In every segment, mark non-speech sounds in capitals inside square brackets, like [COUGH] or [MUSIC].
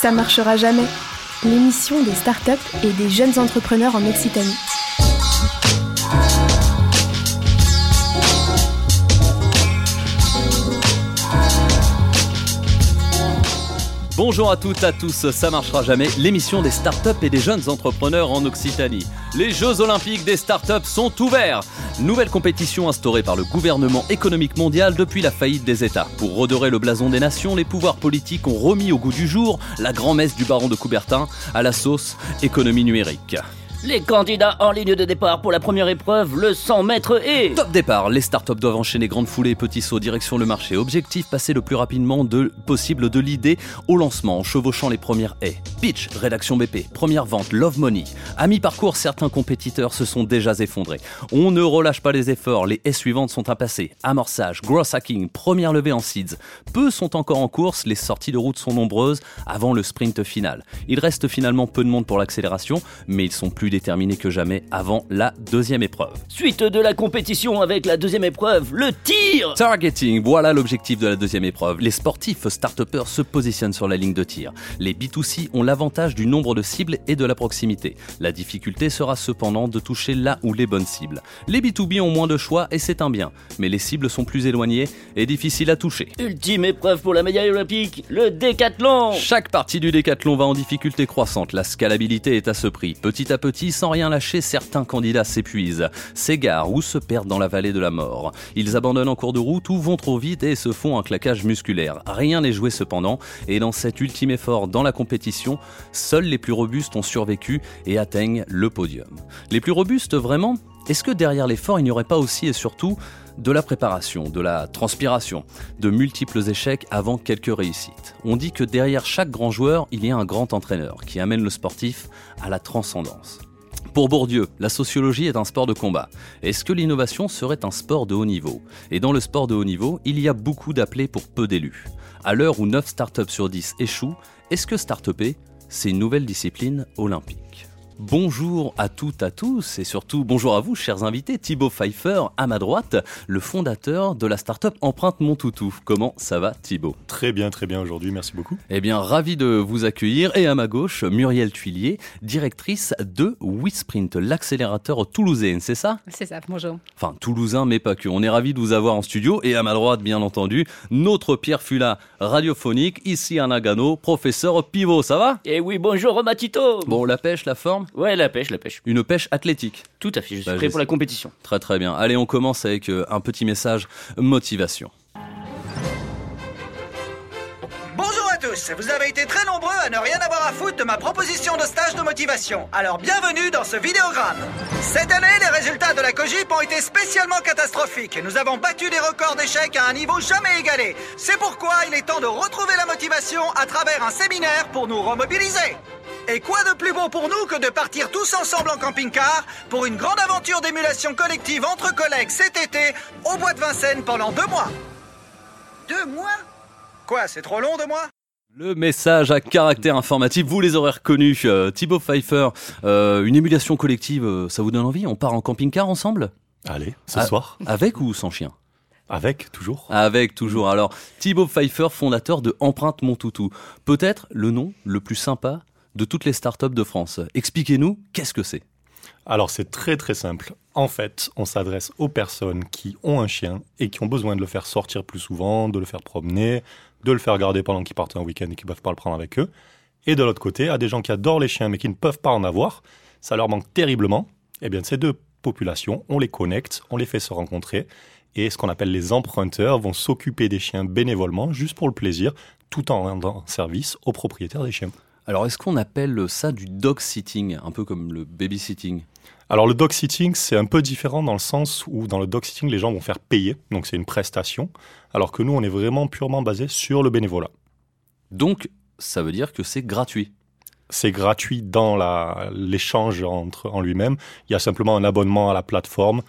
ça marchera jamais. L'émission des startups et des jeunes entrepreneurs en Occitanie. Bonjour à toutes, à tous, ça marchera jamais, l'émission des startups et des jeunes entrepreneurs en Occitanie. Les Jeux olympiques des startups sont ouverts. Nouvelle compétition instaurée par le gouvernement économique mondial depuis la faillite des États. Pour redorer le blason des nations, les pouvoirs politiques ont remis au goût du jour la grand-messe du baron de Coubertin à la sauce économie numérique. Les candidats en ligne de départ pour la première épreuve, le 100 mètres et... Top départ, les startups doivent enchaîner grande foulée et petits sauts direction le marché. Objectif, passer le plus rapidement de, possible de l'idée au lancement en chevauchant les premières haies. Pitch, rédaction BP, première vente, Love Money. À mi-parcours, certains compétiteurs se sont déjà effondrés. On ne relâche pas les efforts, les haies suivantes sont à passer. Amorçage, gross hacking, première levée en seeds. Peu sont encore en course, les sorties de route sont nombreuses avant le sprint final. Il reste finalement peu de monde pour l'accélération, mais ils sont plus déterminé que jamais avant la deuxième épreuve. Suite de la compétition avec la deuxième épreuve, le tir Targeting, voilà l'objectif de la deuxième épreuve. Les sportifs start se positionnent sur la ligne de tir. Les B2C ont l'avantage du nombre de cibles et de la proximité. La difficulté sera cependant de toucher là où les bonnes cibles. Les B2B ont moins de choix et c'est un bien, mais les cibles sont plus éloignées et difficiles à toucher. Ultime épreuve pour la médaille olympique, le décathlon Chaque partie du décathlon va en difficulté croissante. La scalabilité est à ce prix. Petit à petit, sans rien lâcher, certains candidats s'épuisent, s'égarent ou se perdent dans la vallée de la mort. Ils abandonnent en cours de route ou vont trop vite et se font un claquage musculaire. Rien n'est joué cependant, et dans cet ultime effort dans la compétition, seuls les plus robustes ont survécu et atteignent le podium. Les plus robustes vraiment? Est-ce que derrière l'effort, il n'y aurait pas aussi et surtout de la préparation, de la transpiration, de multiples échecs avant quelques réussites? On dit que derrière chaque grand joueur, il y a un grand entraîneur qui amène le sportif à la transcendance. Pour Bourdieu, la sociologie est un sport de combat. Est-ce que l'innovation serait un sport de haut niveau? Et dans le sport de haut niveau, il y a beaucoup d'appelés pour peu d'élus. À l'heure où 9 startups sur 10 échouent, est-ce que start c'est une nouvelle discipline olympique? Bonjour à toutes, à tous et surtout bonjour à vous, chers invités. Thibaut Pfeiffer, à ma droite, le fondateur de la start-up Empreinte Mon Toutou. Comment ça va, Thibaut? Très bien, très bien aujourd'hui, merci beaucoup. Eh bien, ravi de vous accueillir. Et à ma gauche, Muriel Tuilier, directrice de WeSprint, l'accélérateur toulousain, c'est ça? C'est ça, bonjour. Enfin, toulousain, mais pas que. On est ravi de vous avoir en studio. Et à ma droite, bien entendu, notre Pierre Fula radiophonique, ici à Nagano, professeur Pivot, ça va? Eh oui, bonjour Matito Bon, la pêche, la forme? Ouais, la pêche, la pêche. Une pêche athlétique. Tout à fait, je suis Bah, prêt pour la compétition. Très très bien. Allez, on commence avec euh, un petit message motivation. Bonjour à tous, vous avez été très nombreux à ne rien avoir à foutre de ma proposition de stage de motivation. Alors bienvenue dans ce vidéogramme. Cette année, les résultats de la COGIP ont été spécialement catastrophiques et nous avons battu des records d'échecs à un niveau jamais égalé. C'est pourquoi il est temps de retrouver la motivation à travers un séminaire pour nous remobiliser. Et quoi de plus beau pour nous que de partir tous ensemble en camping-car pour une grande aventure d'émulation collective entre collègues cet été au bois de Vincennes pendant deux mois Deux mois? Quoi, c'est trop long deux mois? Le message à caractère informatif, vous les aurez reconnus. Euh, Thibaut Pfeiffer, euh, une émulation collective, euh, ça vous donne envie? On part en camping-car ensemble? Allez, ce Ah, soir, Avec ou sans chien? Avec toujours. Avec toujours. Alors, Thibaut Pfeiffer, fondateur de Empreinte Mon Toutou. Peut-être le nom le plus sympa de toutes les startups de France. Expliquez-nous, qu'est-ce que c'est? Alors c'est très très simple. En fait, on s'adresse aux personnes qui ont un chien et qui ont besoin de le faire sortir plus souvent, de le faire promener, de le faire garder pendant qu'ils partent un week-end et qu'ils ne peuvent pas le prendre avec eux. Et de l'autre côté, à des gens qui adorent les chiens mais qui ne peuvent pas en avoir, ça leur manque terriblement. Eh bien, ces deux populations, on les connecte, on les fait se rencontrer. Et ce qu'on appelle les emprunteurs vont s'occuper des chiens bénévolement, juste pour le plaisir, tout en rendant service aux propriétaires des chiens. Alors, est-ce qu'on appelle ça du dog sitting, un peu comme le babysitting Alors le dog sitting, c'est un peu différent dans le sens où dans le dog sitting, les gens vont faire payer, donc c'est une prestation, alors que nous, on est vraiment purement basé sur le bénévolat. Donc, ça veut dire que c'est gratuit? C'est gratuit dans l'échange entre en lui-même. Il y a simplement un abonnement à la plateforme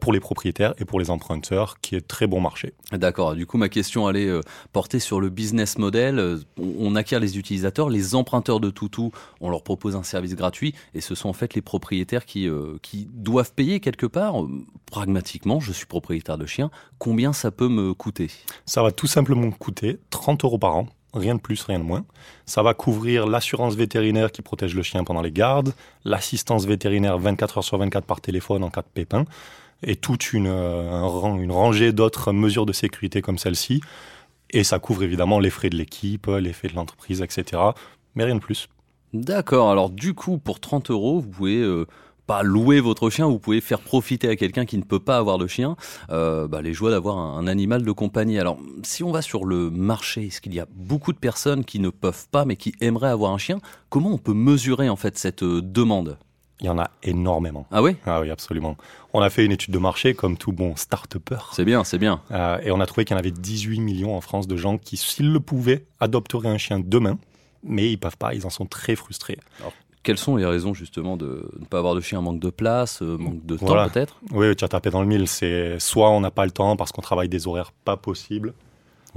pour les propriétaires et pour les emprunteurs, qui est très bon marché. D'accord. Du coup, ma question allait euh, porter sur le business model. Euh, On, acquiert les utilisateurs, les emprunteurs de Toutou, on leur propose un service gratuit, et ce sont en fait les propriétaires qui, euh, qui doivent payer quelque part. Euh, Pragmatiquement, je suis propriétaire de chien. Combien ça peut me coûter? Ça va tout simplement coûter 30 euros par an. rien de plus, rien de moins. Ça va couvrir l'assurance vétérinaire qui protège le chien pendant les gardes, l'assistance vétérinaire 24 heures sur 24 par téléphone en cas de pépin, et toute une, euh, une rangée d'autres mesures de sécurité comme celle-ci. Et ça couvre évidemment les frais de l'équipe, les frais de l'entreprise, etc. Mais rien de plus. D'accord, alors du coup, pour 30 euros, vous pouvez euh, pas louer votre chien, vous pouvez faire profiter à quelqu'un qui ne peut pas avoir de chien euh, bah, les joies d'avoir un, animal de compagnie. Alors, si on va sur le marché, est-ce qu'il y a beaucoup de personnes qui ne peuvent pas mais qui aimeraient avoir un chien? Comment on peut mesurer en fait cette demande? Il y en a énormément. Ah oui Ah oui, absolument. On a fait une étude de marché comme tout bon start-upper. C'est bien, c'est bien. Euh, et on a trouvé qu'il y en avait 18 millions en France de gens qui, s'ils le pouvaient, adopteraient un chien demain, mais ils peuvent pas, ils en sont très frustrés. Quelles sont les raisons justement de ne pas avoir de chien? Manque de place, euh, manque de temps peut-être? Oui, tu as tapé dans le mille. C'est soit on n'a pas le temps parce qu'on travaille des horaires pas possibles,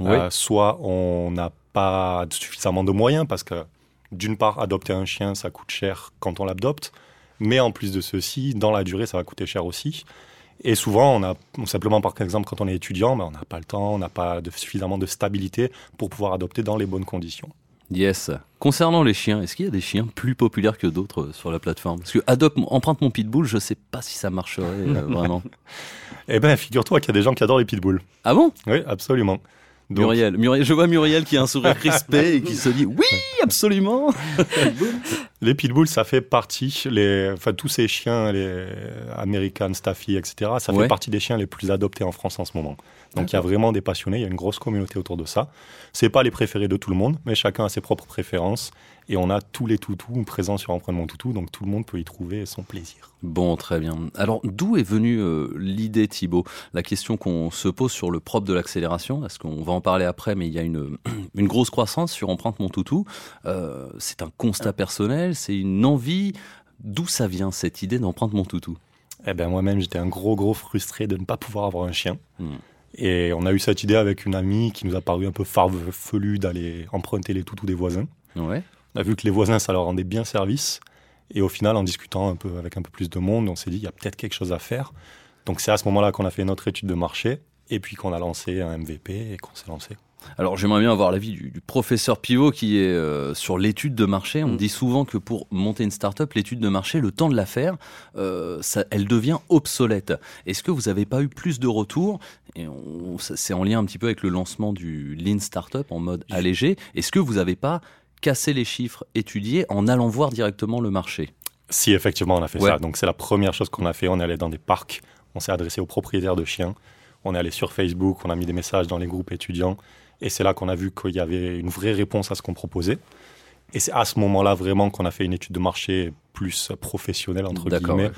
euh, soit on n'a pas suffisamment de moyens parce que d'une part, adopter un chien, ça coûte cher quand on l'adopte, mais en plus de ceci, dans la durée, ça va coûter cher aussi. Et souvent, on a simplement par exemple quand on est étudiant, ben, on n'a pas le temps, on n'a pas suffisamment de stabilité pour pouvoir adopter dans les bonnes conditions. Yes. Concernant les chiens, est-ce qu'il y a des chiens plus populaires que d'autres euh, sur la plateforme? Parce que Adopt emprunte mon pitbull, je ne sais pas si ça marcherait euh, [LAUGHS] vraiment. eh ben, figure-toi qu'il y a des gens qui adorent les pitbulls. Ah bon? Oui, absolument. Muriel, Muriel, je vois Muriel qui a un sourire crispé et qui se dit oui, absolument. [LAUGHS] les pitbulls, ça fait partie, les, enfin tous ces chiens, les American Staffy, etc. Ça fait partie des chiens les plus adoptés en France en ce moment. Donc il y a vraiment des passionnés, il y a une grosse communauté autour de ça. C'est pas les préférés de tout le monde, mais chacun a ses propres préférences et on a tous les toutous présents sur Empreinte Mon Toutou, donc tout le monde peut y trouver son plaisir. Bon, très bien. Alors d'où est venue euh, l'idée Thibaut? La question qu'on se pose sur le propre de l'accélération, parce qu'on va en parler après, mais il y a une, [CLEARS THROAT] une grosse croissance sur Empreinte Mon Toutou. Euh, c'est un constat personnel, c'est une envie. D'où ça vient cette idée d'Empreinte Mon Toutou? Eh ben moi-même, j'étais un gros, gros frustré de ne pas pouvoir avoir un chien. Hmm. Et on a eu cette idée avec une amie qui nous a paru un peu farfelue d'aller emprunter les toutous des voisins. Ouais. On a vu que les voisins, ça leur rendait bien service. Et au final, en discutant un peu avec un peu plus de monde, on s'est dit, il y a peut-être quelque chose à faire. Donc c'est à ce moment-là qu'on a fait notre étude de marché, et puis qu'on a lancé un MVP et qu'on s'est lancé. Alors j'aimerais bien avoir l'avis du, professeur Pivot qui est euh, sur l'étude de marché. On mm. dit souvent que pour monter une start-up, l'étude de marché, le temps de la faire, euh, ça, elle devient obsolète. Est-ce que vous n'avez pas eu plus de retours? Et c'est en lien un petit peu avec le lancement du Lean Startup en mode allégé. Est-ce que vous n'avez pas cassé les chiffres étudiés en allant voir directement le marché? Si effectivement on a fait ça. Donc c'est la première chose qu'on a fait. On est allé dans des parcs. On s'est adressé aux propriétaires de chiens. On est allé sur Facebook. On a mis des messages dans les groupes étudiants et c'est là qu'on a vu qu'il y avait une vraie réponse à ce qu'on proposait. Et c'est à ce moment-là vraiment qu'on a fait une étude de marché plus professionnelle, entre guillemets,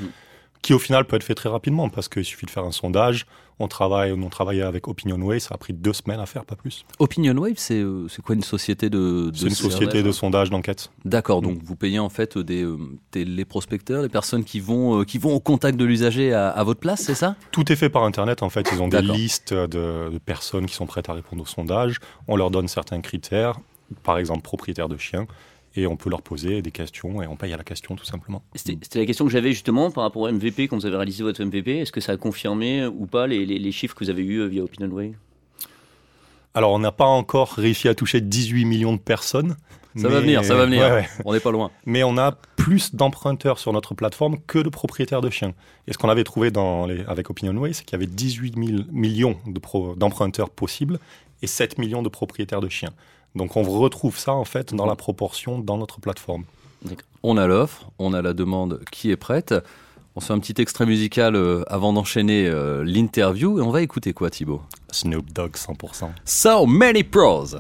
qui au final peut être fait très rapidement parce qu'il suffit de faire un sondage. On travaille, on travaillait avec OpinionWay, ça a pris deux semaines à faire, pas plus. OpinionWay, c'est euh, c'est quoi une société de, de C'est une société de sondage, d'enquête. D'accord, donc vous payez en fait des, euh, des, les prospecteurs, les personnes qui vont, euh, qui vont au contact de l'usager à, à, votre place, c'est ça? Tout est fait par Internet, en fait. Ils ont des listes de, de personnes qui sont prêtes à répondre au sondage. On leur donne certains critères, par exemple propriétaire de chiens et on peut leur poser des questions et on paye à la question tout simplement. C'était la question que j'avais justement par rapport au MVP quand vous avez réalisé votre MVP. Est-ce que ça a confirmé ou pas les, les, chiffres que vous avez eus euh, via OpinionWay Alors on n'a pas encore réussi à toucher 18 millions de personnes. Ça va venir, ça va venir. On n'est pas loin. Mais on a plus d'emprunteurs sur notre plateforme que de propriétaires de chiens. Et ce qu'on avait trouvé dans les, avec OpinionWay, c'est qu'il y avait 18 millions d'emprunteurs possibles et 7 millions de propriétaires de chiens. Donc on retrouve ça en fait dans la proportion dans notre plateforme. On a l'offre, on a la demande qui est prête. On fait un petit extrait musical euh, avant d'enchaîner euh, l'interview et on va écouter quoi Thibaut? Snoop Dogg 100%. So many pros.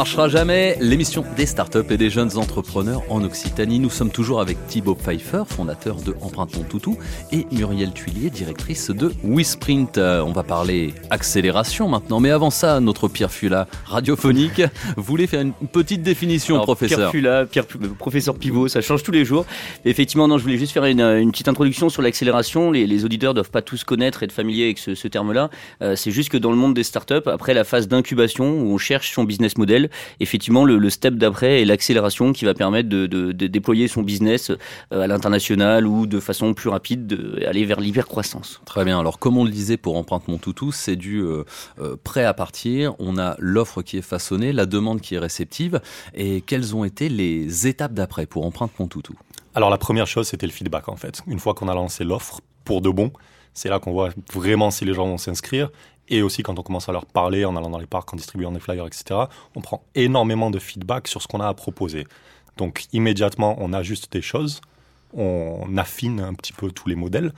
Marchera jamais. L'émission des startups et des jeunes entrepreneurs en Occitanie. Nous sommes toujours avec Thibaut Pfeiffer, fondateur de Empreinte Mon Toutou, et Muriel Tuilier, directrice de WeSprint. Euh, on va parler accélération maintenant. Mais avant ça, notre Pierre Fula, radiophonique, voulait faire une petite définition, professeur. Pierre Fula, Pierre, professeur Pivot, ça change tous les jours. Effectivement, non, je voulais juste faire une, petite introduction sur l'accélération. Les, les, auditeurs doivent pas tous connaître, être familiers avec ce, terme-là. Euh, c'est juste que dans le monde des startups, après la phase d'incubation, où on cherche son business model, effectivement, le, step d'après est l'accélération qui va permettre de, déployer son business euh, à l'international ou de façon plus rapide d'aller vers l'hypercroissance. Très bien. Alors, comme on le disait pour Empreinte Mon Toutou, c'est du euh, euh, prêt à partir. On a l'offre qui est façonnée, la demande qui est réceptive. Et quelles ont été les étapes d'après pour Empreinte Mon Toutou? Alors, la première chose, c'était le feedback, en fait. Une fois qu'on a lancé l'offre, pour de bon, c'est là qu'on voit vraiment si les gens vont s'inscrire. Et aussi, quand on commence à leur parler en allant dans les parcs, en distribuant des flyers, etc., on prend énormément de feedback sur ce qu'on a à proposer. Donc, immédiatement, on ajuste des choses, on affine un petit peu tous les modèles.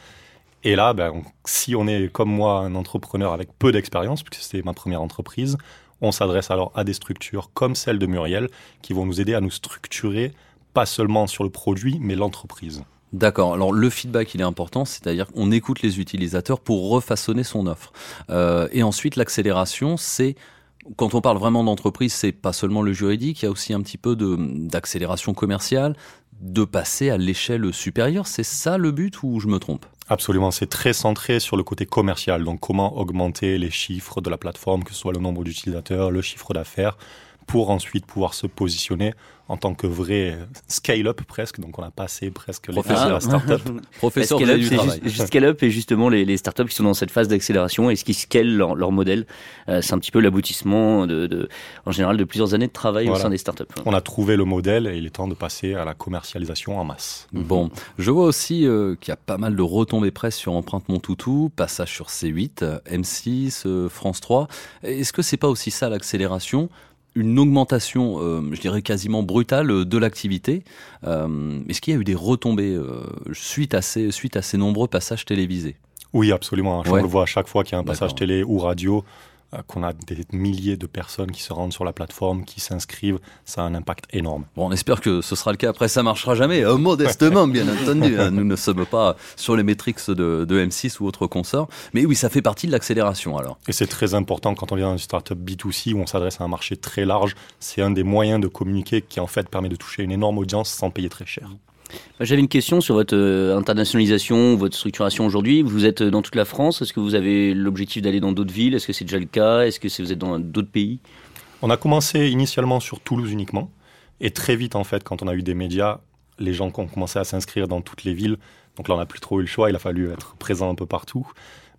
Et là, ben, si on est comme moi un entrepreneur avec peu d'expérience, puisque c'était ma première entreprise, on s'adresse alors à des structures comme celle de Muriel qui vont nous aider à nous structurer, pas seulement sur le produit, mais l'entreprise. D'accord. Alors le feedback, il est important, c'est-à-dire qu'on écoute les utilisateurs pour refaçonner son offre. Euh, et ensuite, l'accélération, c'est quand on parle vraiment d'entreprise, c'est pas seulement le juridique, il y a aussi un petit peu d'accélération commerciale, de passer à l'échelle supérieure. C'est ça le but ou je me trompe? Absolument, c'est très centré sur le côté commercial. Donc comment augmenter les chiffres de la plateforme, que ce soit le nombre d'utilisateurs, le chiffre d'affaires, pour ensuite pouvoir se positionner en tant que vrai scale-up presque. Donc on a passé presque les de la startup. [LAUGHS] Professeur scale-up, c'est juste, scale-up et justement les, les, startups qui sont dans cette phase d'accélération et ce qui scale leur, leur modèle. Euh, c'est un petit peu l'aboutissement de, de, en général de plusieurs années de travail au sein des startups. On a trouvé le modèle et il est temps de passer à la commercialisation en masse. Bon, je vois aussi euh, qu'il y a pas mal de retombées presse sur Empreinte Mon Toutou, passage sur C8, M6, France 3. Est-ce que c'est pas aussi ça l'accélération? Une augmentation, euh, je dirais quasiment brutale, euh, de l'activité. Euh, est-ce qu'il y a eu des retombées suite, à ces, suite à ces nombreux passages télévisés? Oui, absolument. Je le vois à chaque fois qu'il y a un passage télé ou radio. Euh, qu'on a des milliers de personnes qui se rendent sur la plateforme, qui s'inscrivent, ça a un impact énorme. Bon, on espère que ce sera le cas. Après, ça marchera jamais, euh, modestement, bien [LAUGHS] entendu. Hein. Nous ne sommes pas sur les métriques de, M6 ou autres consorts. Mais oui, ça fait partie de l'accélération alors. Et c'est très important quand on vient dans une startup B2C où on s'adresse à un marché très large. C'est un des moyens de communiquer qui en fait permet de toucher une énorme audience sans payer très cher. J'avais une question sur votre euh, internationalisation, votre structuration aujourd'hui. Vous êtes dans toute la France. Est-ce que vous avez l'objectif d'aller dans d'autres villes? Est-ce que c'est déjà le cas? Est-ce que vous êtes dans d'autres pays? On a commencé initialement sur Toulouse uniquement. Et très vite, en fait, quand on a eu des médias, les gens ont commencé à s'inscrire dans toutes les villes. Donc là, on n'a plus trop eu le choix. Il a fallu être présent un peu partout.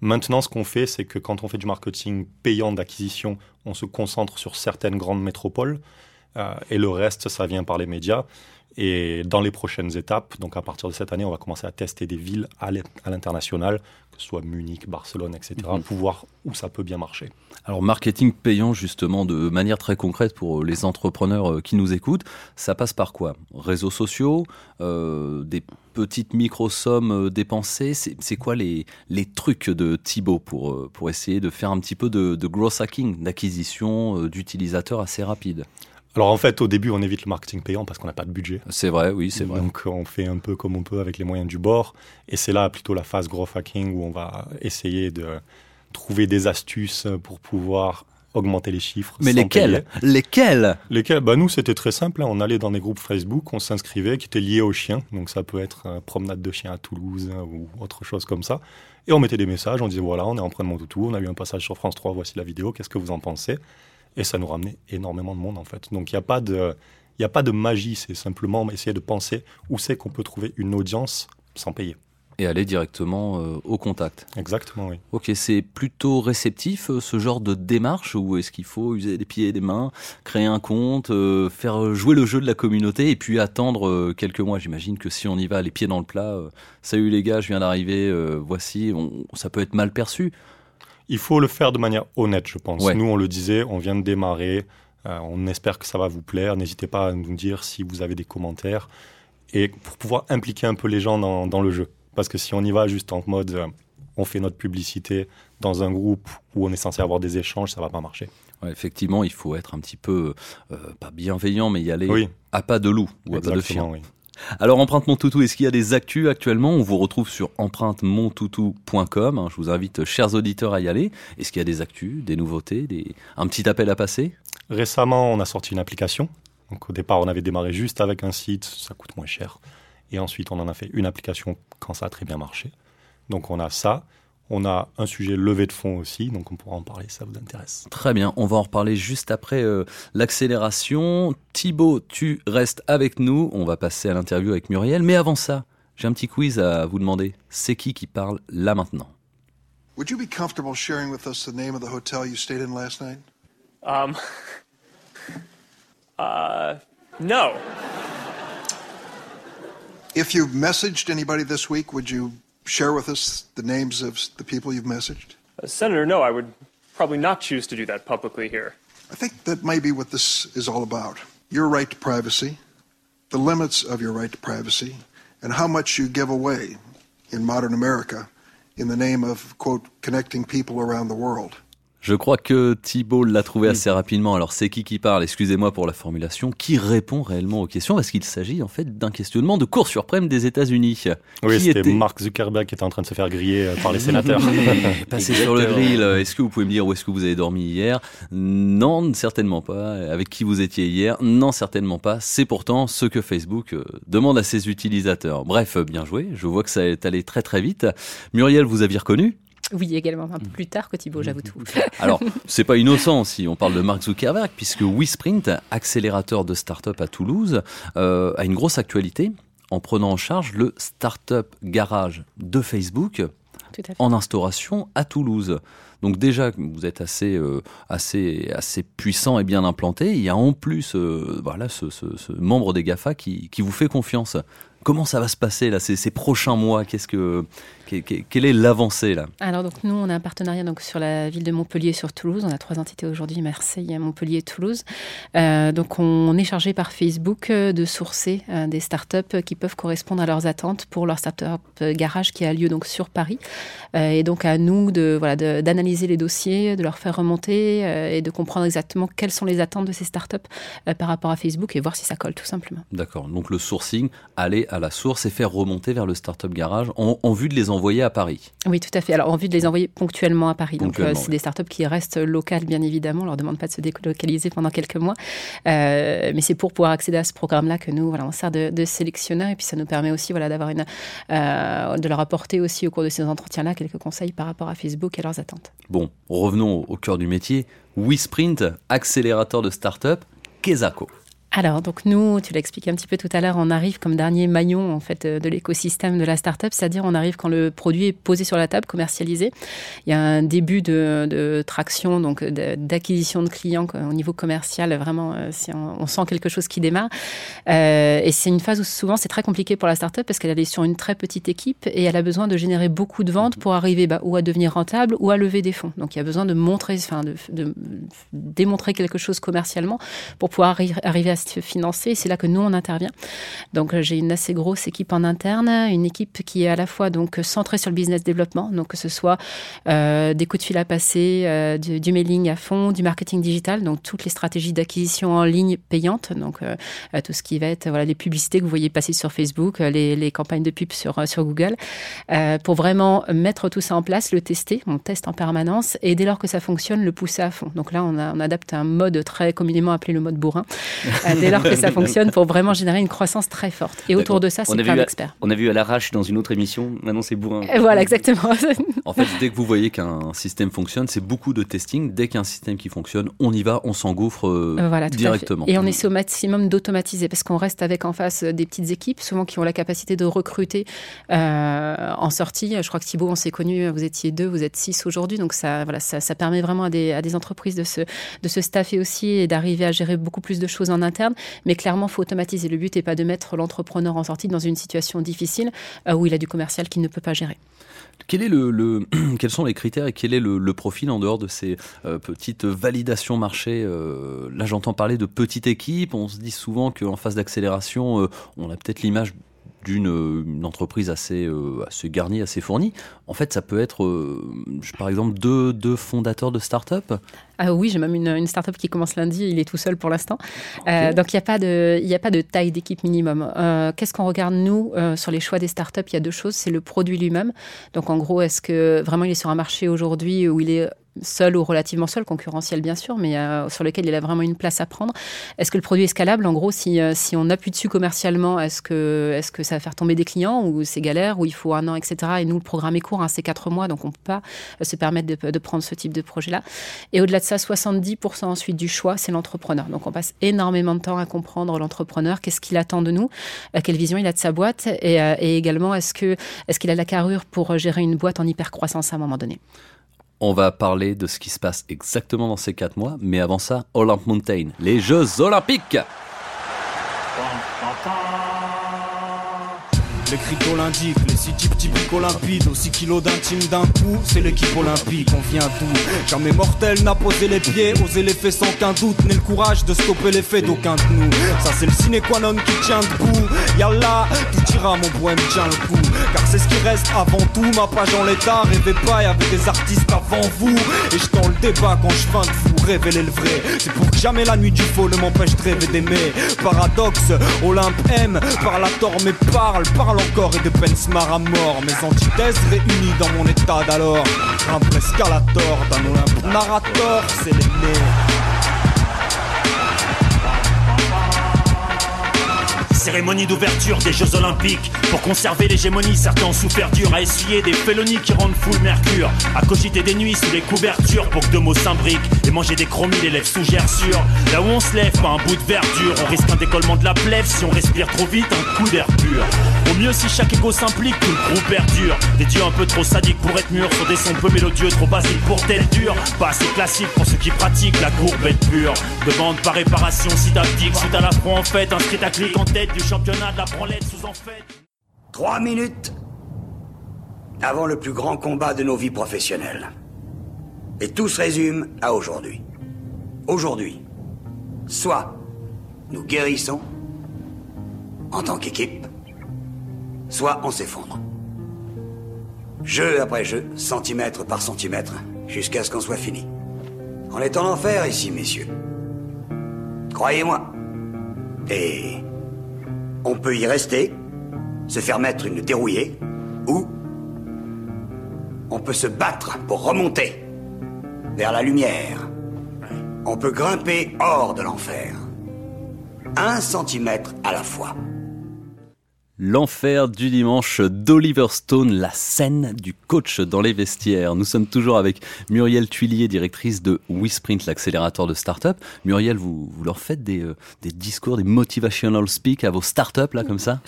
Maintenant, ce qu'on fait, c'est que quand on fait du marketing payant d'acquisition, on se concentre sur certaines grandes métropoles. Euh, et le reste, ça vient par les médias. Et dans les prochaines étapes, donc à partir de cette année, on va commencer à tester des villes à l'international, que ce soit Munich, Barcelone, etc., mhm. pour voir où ça peut bien marcher. Alors, marketing payant, justement, de manière très concrète pour les entrepreneurs euh, qui nous écoutent, ça passe par quoi? Réseaux sociaux, euh, des petites micro-sommes euh, dépensées? C'est quoi les, les trucs de Thibaut pour, pour essayer de faire un petit peu de, de growth hacking, d'acquisition d'utilisateurs assez rapide alors en fait, au début, on évite le marketing payant parce qu'on n'a pas de budget. C'est vrai, oui, c'est vrai. Donc on fait un peu comme on peut avec les moyens du bord. Et c'est là plutôt la phase growth hacking où on va essayer de trouver des astuces pour pouvoir augmenter les chiffres. Mais lesquels Lesquels Lesquels bah, Nous, c'était très simple. Hein. On allait dans des groupes Facebook, on s'inscrivait, qui étaient liés aux chiens. Donc ça peut être une promenade de chiens à Toulouse hein, ou autre chose comme ça. Et on mettait des messages, on disait voilà, on est en train de mon toutou, on a eu un passage sur France 3, voici la vidéo, qu'est-ce que vous en pensez? Et ça nous ramenait énormément de monde en fait. Donc il n'y a pas de... Il n'y a pas de magie, c'est simplement essayer de penser où c'est qu'on peut trouver une audience sans payer. Et aller directement euh, au contact. Exactement, oui. Ok, c'est plutôt réceptif euh, ce genre de démarche ou est-ce qu'il faut user des pieds et des mains, créer un compte, euh, faire jouer le jeu de la communauté et puis attendre quelques mois? J'imagine que si on y va les pieds dans le plat, salut les gars, je viens d'arriver, voici, ça peut être mal perçu. Il faut le faire de manière honnête, je pense. Nous, on le disait, on vient de démarrer. Euh, on espère que ça va vous plaire. N'hésitez pas à nous dire si vous avez des commentaires. Et pour pouvoir impliquer un peu les gens dans, le jeu. Parce que si on y va juste en mode euh, on fait notre publicité dans un groupe où on est censé avoir des échanges, ça va pas marcher. effectivement, il faut être un petit peu, euh, pas bienveillant, mais y aller Oui, à pas de loup ou à pas de chien. oui. Alors Empreinte Mon Toutou, est-ce qu'il y a des actus actuellement? On vous retrouve sur empruntemontoutou.com. hein. Je vous invite, chers auditeurs, à y aller. Est-ce qu'il y a des actus, des nouveautés, des... un petit appel à passer? Récemment, on a sorti une application. Donc, au départ, on avait démarré juste avec un site, ça coûte moins cher. Et ensuite, on en a fait une application quand ça a très bien marché. Donc, on a ça. On a un sujet levé de fonds aussi, donc on pourra en parler si ça vous intéresse. Très bien, on va en reparler juste après euh, l'accélération. Thibaut, tu restes avec nous. On va passer à l'interview avec Muriel. Mais avant ça, j'ai un petit quiz à vous demander. C'est qui qui parle là maintenant? Would you be comfortable sharing with us the name of the hotel you stayed in last night? Um. [LAUGHS] Uh. No. If you've messaged anybody this week, would you share with us the names of the people you've messaged? Uh, Senator, no, I would probably not choose to do that publicly here. I think that may be what this is all about. Your right to privacy, the limits of your right to privacy, and how much you give away in modern America in the name of, quote, connecting people around the world. Je crois que Thibaut l'a trouvé assez rapidement. Alors c'est qui qui parle? Excusez-moi pour la formulation. Qui répond réellement aux questions? Parce qu'il s'agit en fait d'un questionnement de Cour suprême des États-Unis. Oui, c'était était- Mark Zuckerberg qui était en train de se faire griller euh, par les [LAUGHS] sénateurs. [LAUGHS] Passé sur le grill, euh, est-ce que vous pouvez me dire où est-ce que vous avez dormi hier? Non, certainement pas. Avec qui vous étiez hier? Non, certainement pas. C'est pourtant ce que Facebook euh, demande à ses utilisateurs. Bref, bien joué. Je vois que ça est allé très très vite. Muriel, vous aviez reconnu? Oui, également, un peu plus tard que Thibaut, j'avoue tout. Alors, [LAUGHS] c'est pas innocent si on parle de Mark Zuckerberg, puisque WeSprint, accélérateur de start-up à Toulouse, euh, a une grosse actualité en prenant en charge le Startup Garage de Facebook en instauration à Toulouse. Donc déjà, vous êtes assez, euh, assez, assez puissant et bien implanté. Il y a en plus euh, voilà, ce, ce- ce membre des GAFA qui, qui vous fait confiance. Comment ça va se passer là, ces, ces prochains mois? Qu'est-ce que, que- que- Quelle est l'avancée là? Alors donc nous, on a un partenariat donc sur la ville de Montpellier et sur Toulouse. On a trois entités aujourd'hui Marseille, Montpellier et Toulouse. Euh, donc on est chargé par Facebook euh, de sourcer euh, des startups qui peuvent correspondre à leurs attentes pour leur startup garage qui a lieu donc sur Paris. Euh, et donc à nous de voilà de- d'analyser les dossiers, de leur faire remonter et de comprendre exactement quelles sont les attentes de ces startups par rapport à Facebook et voir si ça colle tout simplement. D'accord. Donc le sourcing, aller à la source et faire remonter vers le Startup Garage en, en vue de les envoyer à Paris. Oui, tout à fait. Alors, en vue de les envoyer ponctuellement à Paris. Donc, euh, c'est oui. des startups qui restent locales, bien évidemment. On leur demande pas de se délocaliser pendant quelques mois. Euh, mais c'est pour pouvoir accéder à ce programme-là que nous, voilà, on sert de, de sélectionneur. Et puis, ça nous permet aussi, voilà, d'avoir une, euh, de leur apporter aussi au cours de ces entretiens-là quelques conseils par rapport à Facebook et leurs attentes. Bon, revenons au, au cœur du métier. WeSprint, accélérateur de start-up, Kezako. Alors, donc nous, tu l'as expliqué un petit peu tout à l'heure, on arrive comme dernier maillon en fait euh, de l'écosystème de la startup, c'est-à-dire on arrive quand le produit est posé sur la table, commercialisé. Il y a un début de, traction, donc d'acquisition de clients au niveau commercial. Vraiment, euh, si on, sent quelque chose qui démarre. Euh, et c'est une phase où souvent c'est très compliqué pour la startup parce qu'elle est sur une très petite équipe et elle a besoin de générer beaucoup de ventes pour arriver bah, ou à devenir rentable ou à lever des fonds. Donc il y a besoin de montrer, enfin de, démontrer quelque chose commercialement pour pouvoir arri- arriver à se financer. C'est là que nous, on intervient. Donc, euh, j'ai une assez grosse équipe en interne, une équipe qui est à la fois donc centrée sur le business développement, donc que ce soit euh, des coups de fil à passer, euh, du, mailing à fond, du marketing digital, donc toutes les stratégies d'acquisition en ligne payantes, donc tout ce qui va être voilà les publicités que vous voyez passer sur Facebook, les, campagnes de pub sur sur Google, pour vraiment mettre tout ça en place, le tester, on teste en permanence et dès lors que ça fonctionne, le pousser à fond. Donc là, on, adapte un mode très communément appelé le mode bourrin, [LAUGHS] [LAUGHS] dès lors que ça fonctionne pour vraiment générer une croissance très forte. Et autour de ça, c'est a plein d'experts. On a vu à l'arrache dans une autre émission, maintenant c'est bourrin. Et Voilà, exactement. [LAUGHS] En fait, dès que vous voyez qu'un système fonctionne, c'est beaucoup de testing. Dès qu'il y a un système qui fonctionne, on y va, on s'engouffre euh, Voilà, fait. directement. Et on essaie au maximum d'automatiser parce qu'on reste avec en face des petites équipes, souvent qui ont la capacité de recruter euh, en sortie. Je crois que Thibaut, on s'est connus, vous étiez deux, vous êtes six aujourd'hui. Donc ça, voilà, ça, ça permet vraiment à des, à des entreprises de se, de se staffer aussi et d'arriver à gérer beaucoup plus de choses en interne. Mais clairement, faut automatiser. Le but n'est pas de mettre l'entrepreneur en sortie dans une situation difficile euh, où il a du commercial qu'il ne peut pas gérer. [CLEARS THROAT] Quels sont les critères et quel est le, profil en dehors de ces euh, petites validations marché euh, Là, j'entends parler de petites équipes. On se dit souvent qu'en phase d'accélération, on a peut-être l'image d'une entreprise assez, assez garnie, assez fournie. En fait, ça peut être, par exemple, deux, deux fondateurs de start-up ah oui, j'ai même une, une start-up qui commence lundi, il est tout seul pour l'instant. Euh, donc il n'y a, pas de, a pas de taille d'équipe minimum. Euh, qu'est-ce qu'on regarde nous euh, sur les choix des startups Il y a deux choses, c'est le produit lui-même. Donc en gros, est-ce que vraiment il est sur un marché aujourd'hui où il est seul ou relativement seul, concurrentiel bien sûr, mais euh, sur lequel il a vraiment une place à prendre. Est-ce que le produit est scalable? En gros, si, euh, si on appuie dessus commercialement, est-ce que, est que ça va faire tomber des clients ou c'est galère ou il faut un an, etc. Et nous, le programme est court, hein, c'est quatre mois, donc on ne peut pas euh, se permettre de, de, prendre ce type de projet-là. Et au-delà de ça, 70% ensuite du choix, c'est l'entrepreneur. Donc on passe énormément de temps à comprendre l'entrepreneur, qu'est-ce qu'il attend de nous, quelle vision il a de sa boîte et, et également est-ce qu'il est qu'il a la carrure pour gérer une boîte en hyper croissance à un moment donné? On va parler de ce qui se passe exactement dans ces quatre mois, mais avant ça, Olymp Mountain, les Jeux Olympiques. Les cryptos l'indiquent, les six types typiques olympiques, aussi kilos d'intime d'un coup, c'est l'équipe olympique, on vient d'où? Jamais mortel n'a posé les pieds, osé les faits sans qu'un doute, n'est le courage de stopper les faits d'aucun de nous. Ça c'est le sine qua non qui tient debout, Yallah, tout ira, mon poème tient le coup, car c'est ce qui reste avant tout, ma page en l'état, rêvez pas, y'avait des artistes avant vous, et je le débat quand je de vous révéler le vrai, c'est pour que jamais la nuit du faux ne m'empêche de rêver d'aimer. Paradoxe, Olympe aime, parle à tort mais parle, parle encore et de Pensmar à mort. Mes antithèses réunies dans mon état d'alors. Un escalator d'un Olympe narrator, c'est l'aîné. Cérémonie d'ouverture des Jeux Olympiques. Pour conserver l'hégémonie, certains ont souffert dur à essuyer des félonies qui rendent fou le mercure. À cogiter des nuits sous les couvertures pour que deux mots s'imbriquent. Et manger des chromies, les lèvres sous gerçure. Là où on se lève, pas un bout de verdure. On risque un décollement de la plèvre si on respire trop vite, un coup d'air pur. Au mieux si chaque égo s'implique, tout le groupe perdure. Des dieux un peu trop sadiques pour être mûrs, sur des sons peu mélodieux, trop basiques pour tel dur. Pas assez classique pour ceux qui pratiquent la courbette pure. Demande par réparation, si tactique, suite à la en fait, un street à clic en tête du championnat de la branlette sous en fait. Trois minutes avant le plus grand combat de nos vies professionnelles. Et tout se résume à aujourd'hui. Aujourd'hui, soit nous guérissons en tant qu'équipe, soit on s'effondre. Jeu après jeu, centimètre par centimètre, jusqu'à ce qu'on soit fini. On est en enfer ici, messieurs. Croyez-moi. Et on peut y rester, se faire mettre une dérouillée, ou on peut se battre pour remonter vers la lumière. On peut grimper hors de l'enfer. Un centimètre à la fois. L'enfer du dimanche d'Oliver Stone, la scène du coach dans les vestiaires. Nous sommes toujours avec Muriel Tuillier, directrice de WeSprint, l'accélérateur de start-up. Muriel, vous, leur faites des, euh, des, discours, des motivational speak à vos start-up, là, comme ça?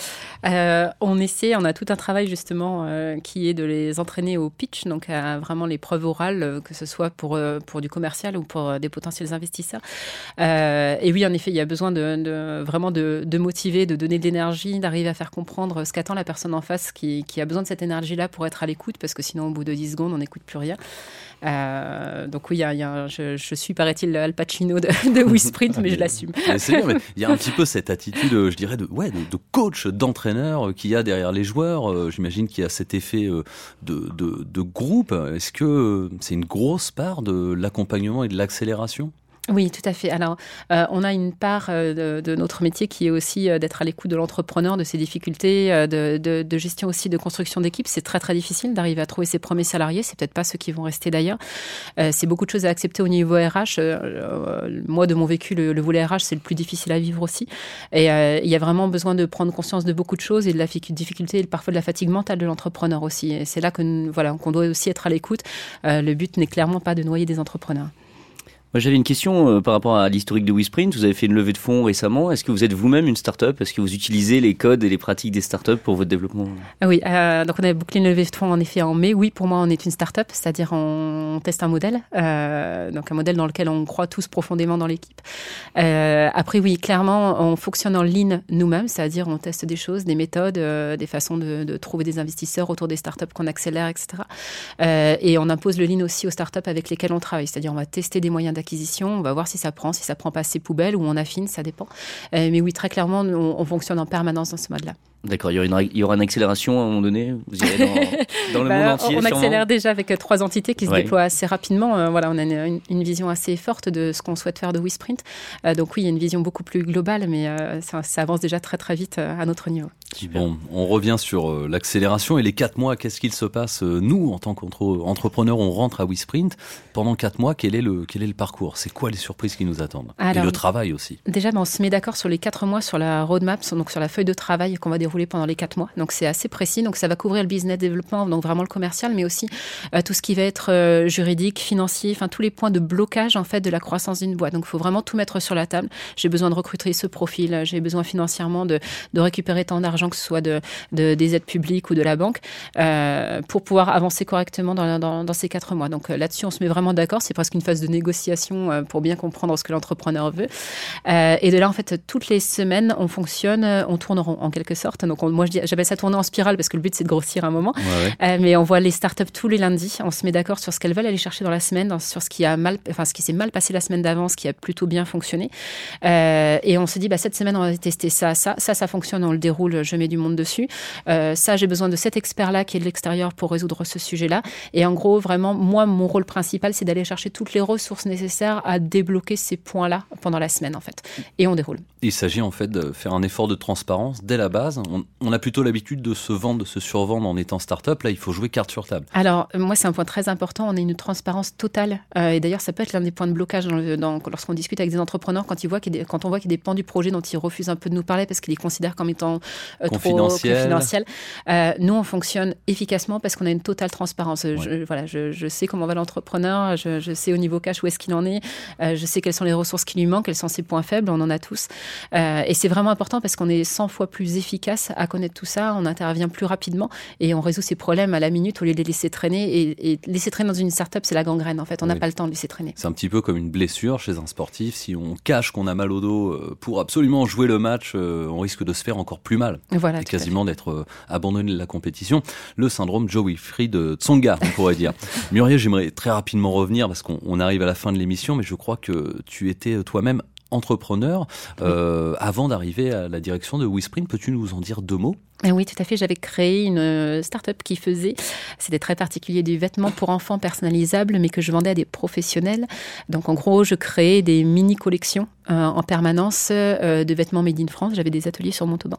Euh, On essaie, on a tout un travail justement euh, qui est de les entraîner au pitch, donc à vraiment les preuves orales, que ce soit pour, du commercial ou pour des potentiels investisseurs. et oui, en effet, il y a besoin de, de vraiment de, de motiver, de donner de l'énergie, d'arriver à faire comprendre ce qu'attend la personne en face qui, qui a besoin de cette énergie-là pour être à l'écoute, parce que sinon, au bout de 10 secondes, on n'écoute plus rien. Euh, donc oui, y a, y a, je, je, suis, paraît-il, Al Pacino de, de WeSprint, mais je l'assume. Il y a un petit peu cette attitude, je dirais, de, ouais, de, de coach, d'entraîneur qu'il y a derrière les joueurs. Euh, j'imagine qu'il y a cet effet euh, de, de, de groupe. Est-ce que c'est une grosse part de l'accompagnement et de l'accélération? Oui, tout à fait. Alors, euh, on a une part euh, de, de, notre métier qui est aussi euh, d'être à l'écoute de l'entrepreneur, de ses difficultés, euh, de, de, de, gestion aussi de construction d'équipe. C'est très très difficile d'arriver à trouver ses premiers salariés. C'est peut-être pas ceux qui vont rester d'ailleurs. Euh, c'est beaucoup de choses à accepter au niveau RH. Euh, moi, de mon vécu, le, le volet RH, c'est le plus difficile à vivre aussi. Et il y a vraiment besoin de prendre conscience de beaucoup de choses et de la difficulté et parfois de la fatigue mentale de l'entrepreneur aussi. Et c'est là que voilà qu'on doit aussi être à l'écoute. le but n'est clairement pas de noyer des entrepreneurs. J'avais une question euh, par rapport à l'historique de WeSprint. Vous avez fait une levée de fonds récemment. Est-ce que vous êtes vous-même une start-up? Est-ce que vous utilisez les codes et les pratiques des start-up pour votre développement? Ah Oui, euh, donc on a bouclé une levée de fonds en effet en mai. Oui, pour moi, on est une start-up, c'est-à-dire on teste un modèle, euh, donc un modèle dans lequel on croit tous profondément dans l'équipe. Après, oui, clairement, on fonctionne en ligne nous-mêmes, c'est-à-dire on teste des choses, des méthodes, des façons de, trouver des investisseurs autour des start-up qu'on accélère, etc. Et on impose le lean aussi aux start-up avec lesquelles on travaille, c'est-à-dire on va tester des moyens d'acquisition on va voir si ça prend, si ça prend pas ses poubelles ou on affine, ça dépend. mais oui, très clairement, on fonctionne en permanence dans ce mode-là. D'accord, il, il, y aura une accélération à un moment donné Vous irez dans, [LAUGHS] dans le bah, monde entier On accélère déjà avec euh, trois entités qui se déploient assez rapidement. Euh, voilà, on a une, une, vision assez forte de ce qu'on souhaite faire de WeSprint. Euh, donc oui, il y a une vision beaucoup plus globale, mais ça, ça, avance déjà très très vite à notre niveau. Bon, on revient sur l'accélération et les quatre mois. Qu'est-ce qu'il se passe Nous, en tant qu'entrepreneurs, on rentre à WeSprint. Pendant quatre mois, quel est le, quel est le parcours? C'est quoi les surprises qui nous attendent? Et le travail aussi Déjà, ben, on se met d'accord sur les quatre mois sur la roadmap, donc sur la feuille de travail qu'on va dérouler pendant les quatre mois. Donc c'est assez précis. Donc ça va couvrir le business développement, donc vraiment le commercial, mais aussi euh, tout ce qui va être euh, juridique, financier, enfin tous les points de blocage en fait de la croissance d'une boîte. Donc il faut vraiment tout mettre sur la table. J'ai besoin de recruter ce profil, j'ai besoin financièrement de, récupérer tant d'argent que ce soit de, de, des aides publiques ou de la banque euh, pour pouvoir avancer correctement dans ces quatre mois. Donc là-dessus on se met vraiment d'accord. C'est presque une phase de négociation pour bien comprendre ce que l'entrepreneur veut. et de là en fait toutes les semaines on fonctionne, on tourne en quelque sorte. Donc moi j'appelle ça tourner en spirale parce que le but c'est de grossir un moment. Euh, mais on voit les startups tous les lundis. On se met d'accord sur ce qu'elles veulent aller chercher dans la semaine, sur ce qui a mal, enfin ce qui s'est mal passé la semaine d'avant, ce qui a plutôt bien fonctionné. Euh, et on se dit bah cette semaine on va tester ça, ça, ça, ça fonctionne, on le déroule, je mets du monde dessus. Euh, ça j'ai besoin de cet expert là qui est de l'extérieur pour résoudre ce sujet là. Et en gros vraiment moi mon rôle principal c'est d'aller chercher toutes les ressources nécessaires à débloquer ces points là pendant la semaine en fait. Et on déroule. Il s'agit en fait de faire un effort de transparence dès la base. On, on a plutôt l'habitude de se vendre, de se survendre en étant start-up. Là, il faut jouer carte sur table. Alors, euh, moi, c'est un point très important. On a une transparence totale. Euh, et d'ailleurs, ça peut être l'un des points de blocage dans lorsqu'on discute avec des entrepreneurs, quand, ils voient quand on voit qu'il y a des pans du projet dont ils refusent un peu de nous parler parce qu'ils les considèrent comme étant euh, confidentiels. trop nous, on fonctionne efficacement parce qu'on a une totale transparence. Je, voilà, je, sais comment va l'entrepreneur, je, sais au niveau cash où est-ce qu'il en est, je sais quelles sont les ressources qui lui manquent, quels sont ses points faibles, on en a tous. et c'est vraiment important parce qu'on est 100 fois plus efficace à connaître tout ça, on intervient plus rapidement et on résout ces problèmes à la minute au lieu de les laisser traîner. Et, laisser traîner dans une start-up, c'est la gangrène en fait. On n'a pas le temps de laisser traîner. C'est un petit peu comme une blessure chez un sportif. Si on cache qu'on a mal au dos euh, pour absolument jouer le match, euh, on risque de se faire encore plus mal. Voilà, et quasiment d'être euh, abandonné de la compétition. Le syndrome Joe Wilfried de Tsonga, on pourrait dire. [LAUGHS] Muriel, j'aimerais très rapidement revenir parce qu'on arrive à la fin de l'émission, mais je crois que tu étais toi-même entrepreneur avant d'arriver à la direction de WeSprint. Peux-tu nous en dire deux mots? Ah oui, tout à fait. J'avais créé une euh, start-up qui faisait, c'était très particulier, du vêtements pour enfants personnalisables, mais que je vendais à des professionnels. Donc, en gros, je créais des mini-collections euh, en permanence euh, de vêtements made in France. J'avais des ateliers sur Montauban.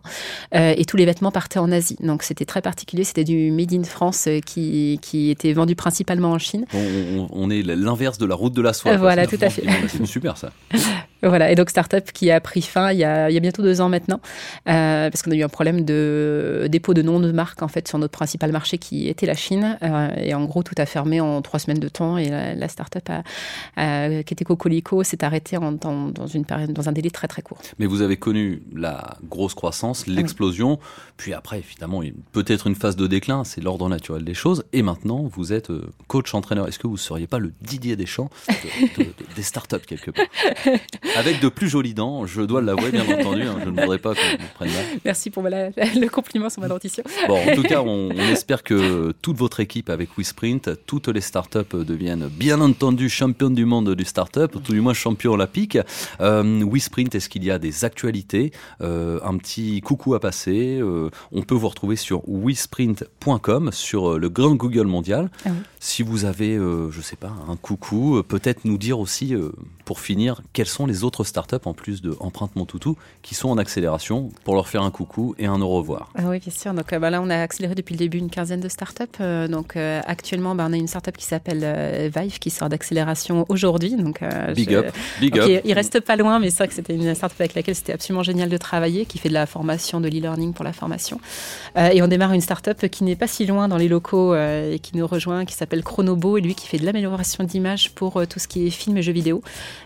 et tous les vêtements partaient en Asie. Donc, c'était très particulier. C'était du made in France qui, qui était vendu principalement en Chine. On, est l'inverse de la route de la soie. voilà, tout à fait. C'est super, ça. [LAUGHS] voilà. Et donc, start-up qui a pris fin il y a, il y a bientôt deux ans maintenant, parce qu'on a eu un problème de euh, dépôt de noms de marque en fait sur notre principal marché qui était la Chine. Euh, et en gros, tout a fermé en trois semaines de temps et la, start-up a, qui était Cocolico s'est arrêtée en, dans, une période, dans un délai très très court. Mais vous avez connu la grosse croissance, l'explosion, puis après, évidemment, peut-être une phase de déclin, c'est l'ordre naturel des choses. Et maintenant, vous êtes euh, coach entraîneur. Est-ce que vous ne seriez pas le Didier Deschamps de, de, des startups quelque part? [LAUGHS] Avec de plus jolies dents, je dois l'avouer, bien entendu. Hein, je ne voudrais pas qu'on me prenne mal. Merci pour le compliment sur ma dentition. Bon, en tout cas, on, espère que toute votre équipe avec WeSprint, toutes les startups deviennent bien entendu championnes du monde du startup, tout du moins champions olympiques. Euh, WeSprint, est-ce qu'il y a des actualités? Euh, Un petit coucou à passer. Euh, on peut vous retrouver sur WeSprint.com, sur euh, le grand Google mondial. Ah si vous avez, je sais pas, un coucou, peut-être nous dire aussi, pour finir, quelles sont les autres startups en plus de Empreinte Mon Toutou qui sont en accélération pour leur faire un coucou et un au revoir? Ah oui, bien sûr. Donc bah là, on a accéléré depuis le début une quinzaine de startups. donc actuellement, bah, on a une startup qui s'appelle Vive qui sort d'accélération aujourd'hui. Donc big up, big up. Il, reste pas loin, mais c'est vrai que c'était une startup avec laquelle c'était absolument génial de travailler, qui fait de la formation, de l'e-learning pour la formation. Euh, et on démarre une start-up qui n'est pas si loin dans les locaux euh, et qui nous rejoint, qui s'appelle Chronobo, et lui qui fait de l'amélioration d'image pour euh, tout ce qui est film et jeux vidéo.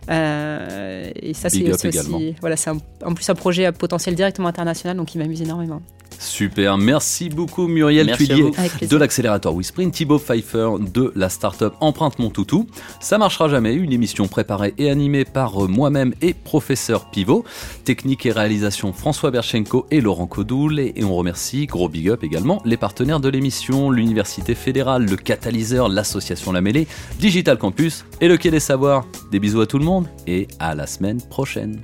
Et ça, c'est aussi, voilà, c'est en plus un projet à potentiel directement international, donc il m'amuse énormément. Super, merci beaucoup Muriel Merci Tuillier de l'accélérateur WeSprint, Thibaut Pfeiffer de la startup Empreinte Mon Toutou. Ça marchera jamais, une émission préparée et animée par euh, moi-même et professeur Pivot. Technique et réalisation François Berchenko et Laurent Codoul. Et, et on remercie, gros big up également, les partenaires de l'émission, l'Université fédérale, le Catalyseur, l'association La Mêlée, Digital Campus et le Quai des Savoirs. Des bisous à tout le monde et à la semaine prochaine.